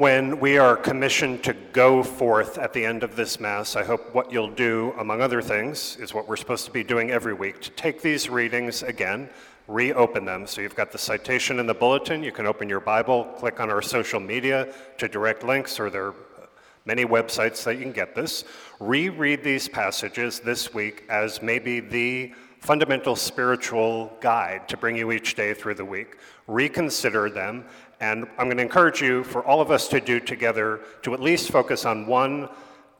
When we are commissioned to go forth at the end of this Mass, I hope what you'll do, among other things, is what we're supposed to be doing every week to take these readings again, reopen them. So you've got the citation in the bulletin. You can open your Bible, click on our social media to direct links, or there are many websites that you can get this. Reread these passages this week as maybe the fundamental spiritual guide to bring you each day through the week. Reconsider them and I'm going to encourage you, for all of us to do together, to at least focus on one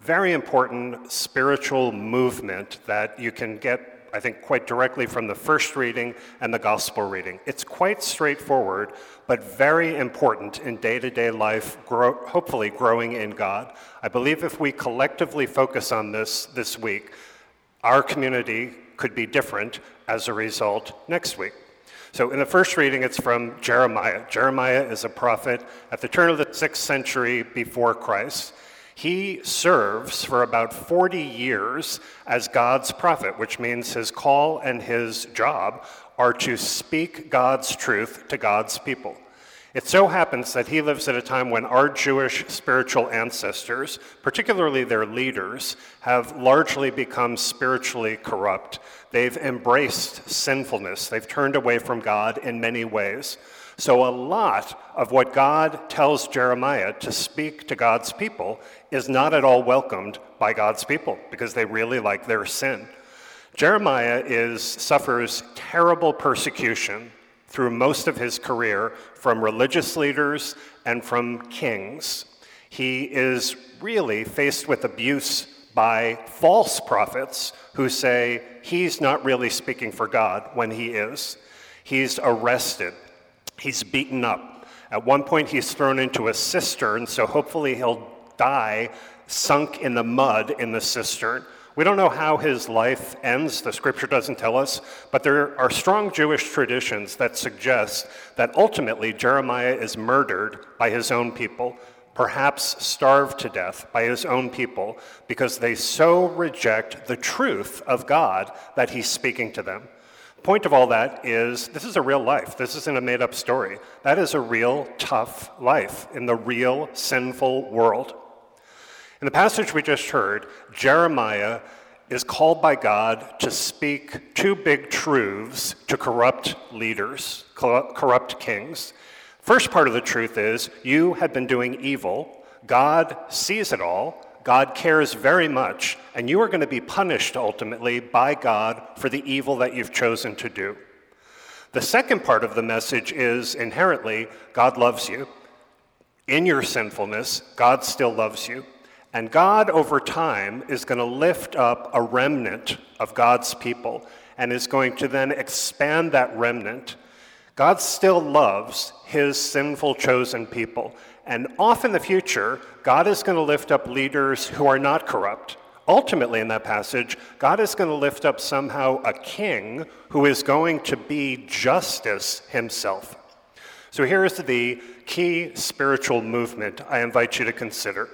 very important spiritual movement that you can get, I think, quite directly from the first reading and the gospel reading. It's quite straightforward, but very important in day to day life, grow, hopefully growing in God. I believe if we collectively focus on this this week, our community could be different as a result next week. So, in the first reading, it's from Jeremiah. Jeremiah is a prophet at the turn of the sixth century before Christ. He serves for about 40 years as God's prophet, which means his call and his job are to speak God's truth to God's people. It so happens that he lives at a time when our Jewish spiritual ancestors, particularly their leaders, have largely become spiritually corrupt. They've embraced sinfulness, they've turned away from God in many ways. So, a lot of what God tells Jeremiah to speak to God's people is not at all welcomed by God's people because they really like their sin. Jeremiah is, suffers terrible persecution through most of his career from religious leaders and from kings. He is really faced with abuse by false prophets who say he's not really speaking for God when he is. He's arrested, he's beaten up. At one point, he's thrown into a cistern, so hopefully he'll die sunk in the mud in the cistern. We don't know how his life ends, the scripture doesn't tell us, but there are strong Jewish traditions that suggest that ultimately Jeremiah is murdered by his own people, perhaps starved to death by his own people, because they so reject the truth of God that he's speaking to them. Point of all that is this is a real life. This isn't a made up story. That is a real tough life in the real sinful world. In the passage we just heard, Jeremiah is called by God to speak two big truths to corrupt leaders, corrupt kings. First part of the truth is you have been doing evil. God sees it all. God cares very much, and you are going to be punished ultimately by God for the evil that you've chosen to do. The second part of the message is inherently God loves you. In your sinfulness, God still loves you. And God, over time, is going to lift up a remnant of God's people and is going to then expand that remnant. God still loves his sinful chosen people. And off in the future, God is going to lift up leaders who are not corrupt. Ultimately, in that passage, God is going to lift up somehow a king who is going to be justice himself. So here is the key spiritual movement I invite you to consider.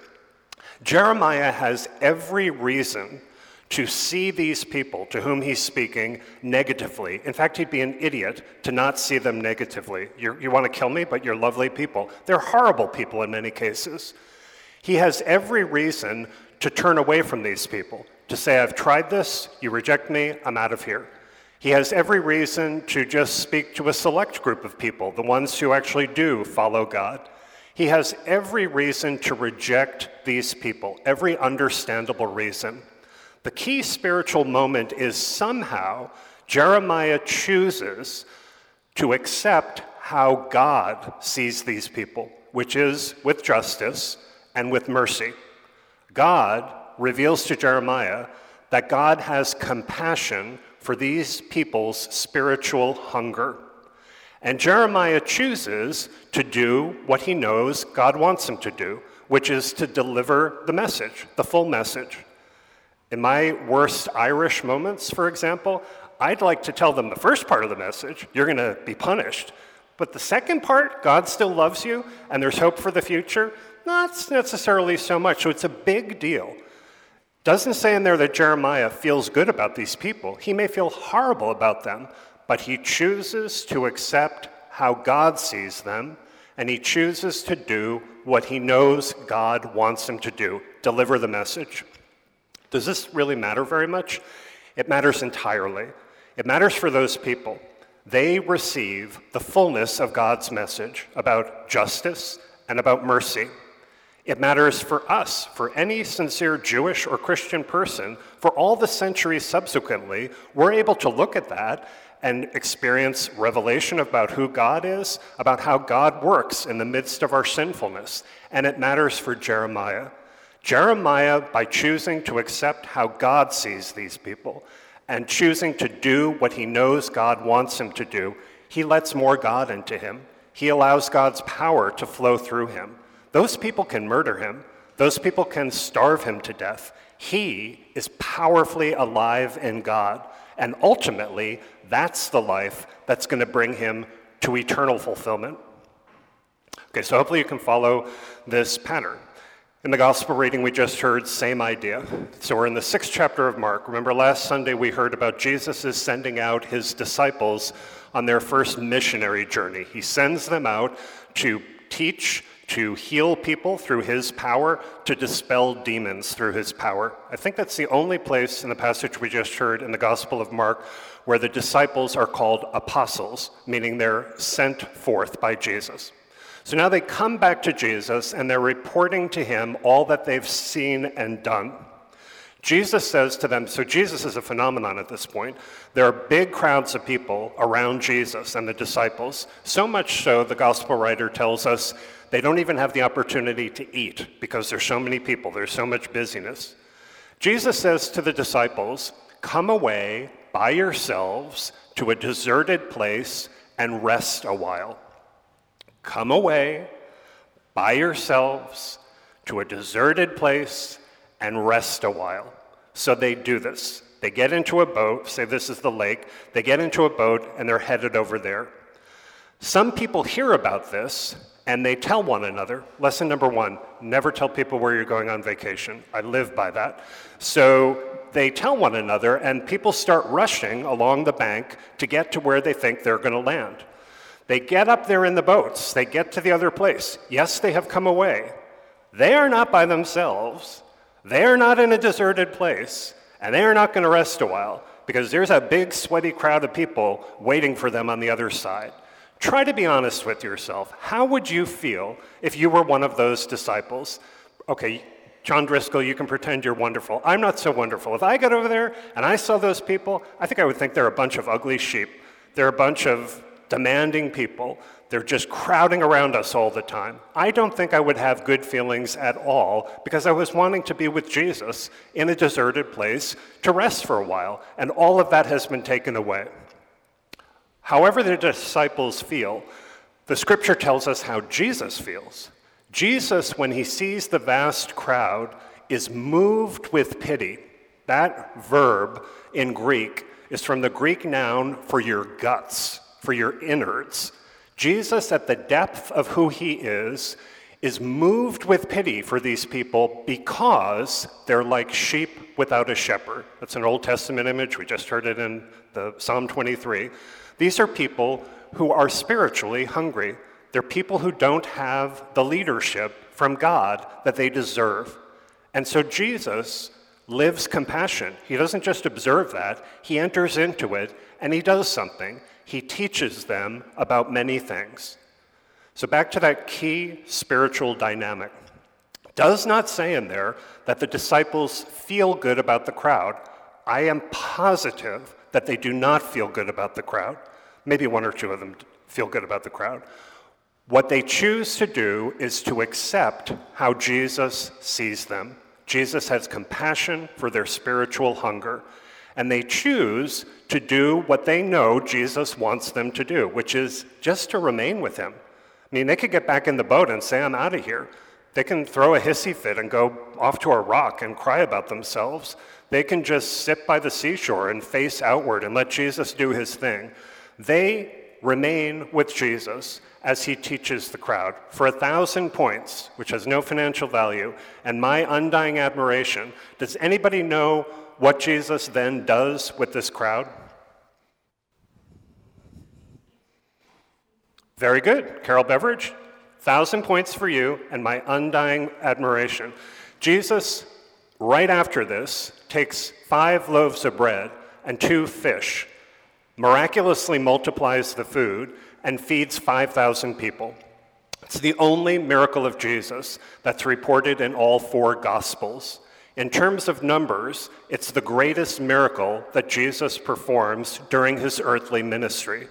Jeremiah has every reason to see these people to whom he's speaking negatively. In fact, he'd be an idiot to not see them negatively. You're, you want to kill me, but you're lovely people. They're horrible people in many cases. He has every reason to turn away from these people, to say, I've tried this, you reject me, I'm out of here. He has every reason to just speak to a select group of people, the ones who actually do follow God. He has every reason to reject these people, every understandable reason. The key spiritual moment is somehow Jeremiah chooses to accept how God sees these people, which is with justice and with mercy. God reveals to Jeremiah that God has compassion for these people's spiritual hunger. And Jeremiah chooses to do what he knows God wants him to do, which is to deliver the message, the full message. In my worst Irish moments, for example, I'd like to tell them the first part of the message you're going to be punished. But the second part, God still loves you and there's hope for the future, not necessarily so much. So it's a big deal. Doesn't say in there that Jeremiah feels good about these people. He may feel horrible about them, but he chooses to accept how God sees them, and he chooses to do what he knows God wants him to do deliver the message. Does this really matter very much? It matters entirely. It matters for those people. They receive the fullness of God's message about justice and about mercy. It matters for us, for any sincere Jewish or Christian person, for all the centuries subsequently, we're able to look at that and experience revelation about who God is, about how God works in the midst of our sinfulness. And it matters for Jeremiah. Jeremiah, by choosing to accept how God sees these people and choosing to do what he knows God wants him to do, he lets more God into him. He allows God's power to flow through him. Those people can murder him, those people can starve him to death. He is powerfully alive in God. And ultimately, that's the life that's going to bring him to eternal fulfillment. Okay, so hopefully you can follow this pattern. In the gospel reading we just heard, same idea. So we're in the sixth chapter of Mark. Remember last Sunday we heard about Jesus is sending out his disciples on their first missionary journey. He sends them out to teach, to heal people through his power, to dispel demons through his power. I think that's the only place in the passage we just heard in the Gospel of Mark where the disciples are called apostles, meaning they're sent forth by Jesus. So now they come back to Jesus and they're reporting to him all that they've seen and done. Jesus says to them, so Jesus is a phenomenon at this point. There are big crowds of people around Jesus and the disciples, so much so the gospel writer tells us they don't even have the opportunity to eat because there's so many people, there's so much busyness. Jesus says to the disciples, Come away by yourselves to a deserted place and rest a while. Come away by yourselves to a deserted place and rest a while. So they do this. They get into a boat, say this is the lake, they get into a boat and they're headed over there. Some people hear about this and they tell one another. Lesson number one never tell people where you're going on vacation. I live by that. So they tell one another, and people start rushing along the bank to get to where they think they're going to land. They get up there in the boats, they get to the other place. Yes, they have come away. They are not by themselves. They are not in a deserted place, and they are not going to rest a while because there's a big, sweaty crowd of people waiting for them on the other side. Try to be honest with yourself. How would you feel if you were one of those disciples? Okay, John Driscoll, you can pretend you're wonderful. I'm not so wonderful. If I got over there and I saw those people, I think I would think they're a bunch of ugly sheep. They're a bunch of demanding people. They're just crowding around us all the time. I don't think I would have good feelings at all because I was wanting to be with Jesus in a deserted place to rest for a while, and all of that has been taken away. However, the disciples feel, the scripture tells us how Jesus feels. Jesus, when he sees the vast crowd, is moved with pity. That verb in Greek is from the Greek noun for your guts for your innards. Jesus, at the depth of who he is, is moved with pity for these people because they're like sheep without a shepherd. That's an Old Testament image. We just heard it in the Psalm 23. These are people who are spiritually hungry. They're people who don't have the leadership from God that they deserve. And so Jesus lives compassion. He doesn't just observe that, he enters into it and he does something he teaches them about many things. So, back to that key spiritual dynamic. Does not say in there that the disciples feel good about the crowd. I am positive that they do not feel good about the crowd. Maybe one or two of them feel good about the crowd. What they choose to do is to accept how Jesus sees them. Jesus has compassion for their spiritual hunger and they choose to do what they know Jesus wants them to do, which is just to remain with him. I mean, they could get back in the boat and say, I'm out of here. They can throw a hissy fit and go off to a rock and cry about themselves. They can just sit by the seashore and face outward and let Jesus do his thing. They remain with Jesus as he teaches the crowd for a thousand points, which has no financial value, and my undying admiration. Does anybody know what Jesus then does with this crowd? Very good. Carol Beveridge? Thousand points for you and my undying admiration. Jesus, right after this, takes five loaves of bread and two fish, miraculously multiplies the food, and feeds 5,000 people. It's the only miracle of Jesus that's reported in all four Gospels. In terms of numbers, it's the greatest miracle that Jesus performs during his earthly ministry.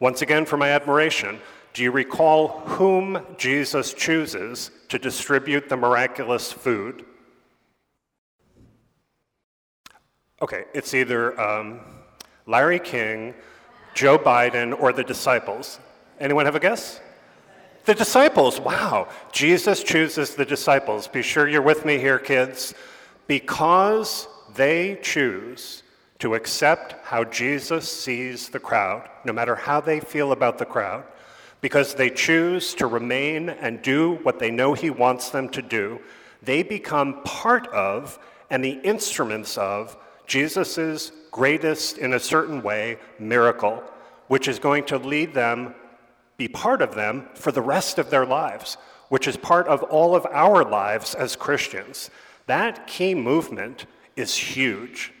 Once again, for my admiration, do you recall whom Jesus chooses to distribute the miraculous food? Okay, it's either um, Larry King, Joe Biden, or the disciples. Anyone have a guess? The disciples, wow. Jesus chooses the disciples. Be sure you're with me here, kids. Because they choose to accept how Jesus sees the crowd, no matter how they feel about the crowd, because they choose to remain and do what they know He wants them to do, they become part of and the instruments of Jesus' greatest, in a certain way, miracle, which is going to lead them be part of them for the rest of their lives, which is part of all of our lives as Christians. That key movement is huge.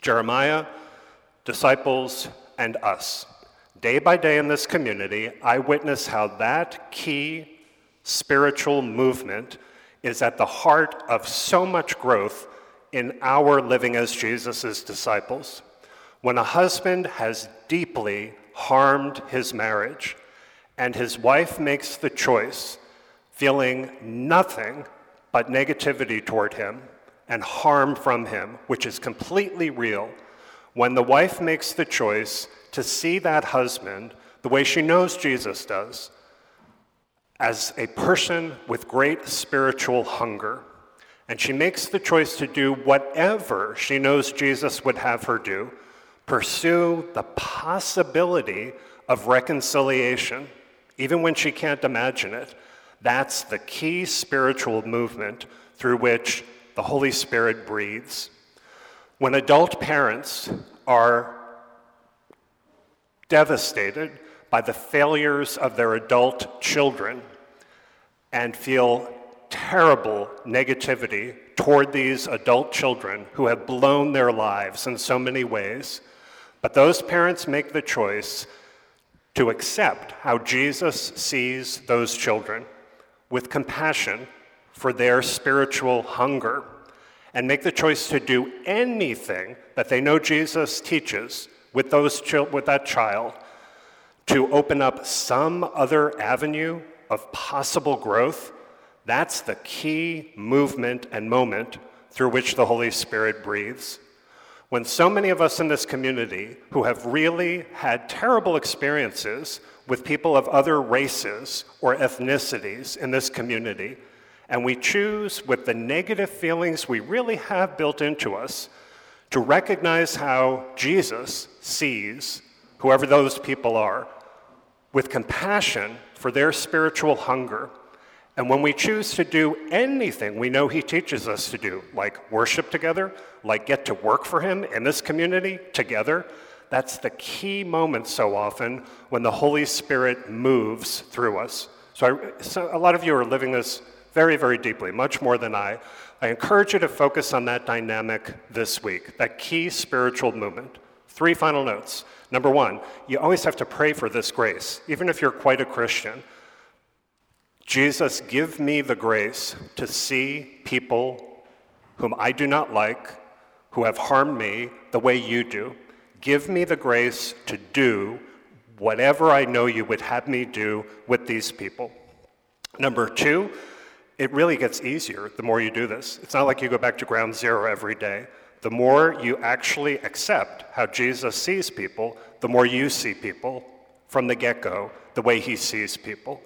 Jeremiah, disciples, and us. Day by day in this community, I witness how that key spiritual movement is at the heart of so much growth in our living as Jesus' disciples. When a husband has deeply harmed his marriage, and his wife makes the choice, feeling nothing but negativity toward him and harm from him, which is completely real. When the wife makes the choice to see that husband the way she knows Jesus does, as a person with great spiritual hunger, and she makes the choice to do whatever she knows Jesus would have her do, pursue the possibility of reconciliation, even when she can't imagine it. That's the key spiritual movement through which the Holy Spirit breathes. When adult parents are devastated by the failures of their adult children and feel terrible negativity toward these adult children who have blown their lives in so many ways, but those parents make the choice to accept how Jesus sees those children with compassion for their spiritual hunger and make the choice to do anything that they know Jesus teaches with, those with that child to open up some other avenue of possible growth, that's the key movement and moment through which the Holy Spirit breathes. When so many of us in this community who have really had terrible experiences with people of other races or ethnicities in this community, and we choose with the negative feelings we really have built into us to recognize how Jesus sees whoever those people are with compassion for their spiritual hunger and when we choose to do anything we know He teaches us to do, like worship together, like get to work for Him in this community together, that's the key moment so often when the Holy Spirit moves through us. So, I, so a lot of you are living this very, very deeply, much more than I. I encourage you to focus on that dynamic this week, that key spiritual movement. Three final notes. Number one, you always have to pray for this grace, even if you're quite a Christian. Jesus, give me the grace to see people whom I do not like, who have harmed me, the way you do. Give me the grace to do whatever I know you would have me do with these people. Number two, it really gets easier the more you do this. It's not like you go back to ground zero every day. The more you actually accept how Jesus sees people, the more you see people from the get go the way he sees people.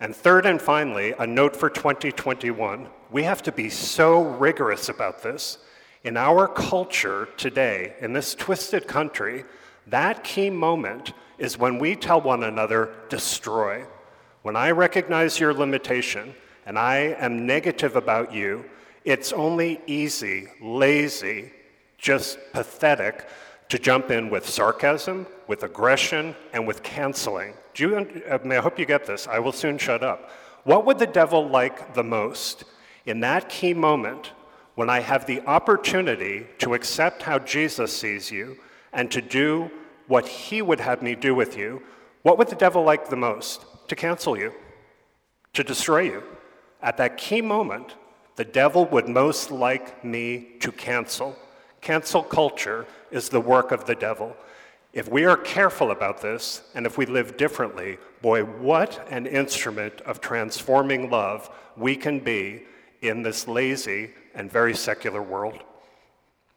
And third and finally, a note for 2021 we have to be so rigorous about this. In our culture today, in this twisted country, that key moment is when we tell one another, destroy. When I recognize your limitation and I am negative about you, it's only easy, lazy, just pathetic to jump in with sarcasm, with aggression, and with canceling. Do you, uh, mean, I hope you get this. I will soon shut up. What would the devil like the most? In that key moment, when I have the opportunity to accept how Jesus sees you and to do what he would have me do with you, what would the devil like the most? To cancel you, to destroy you. At that key moment, the devil would most like me to cancel. Cancel culture is the work of the devil. If we are careful about this, and if we live differently, boy, what an instrument of transforming love we can be in this lazy and very secular world.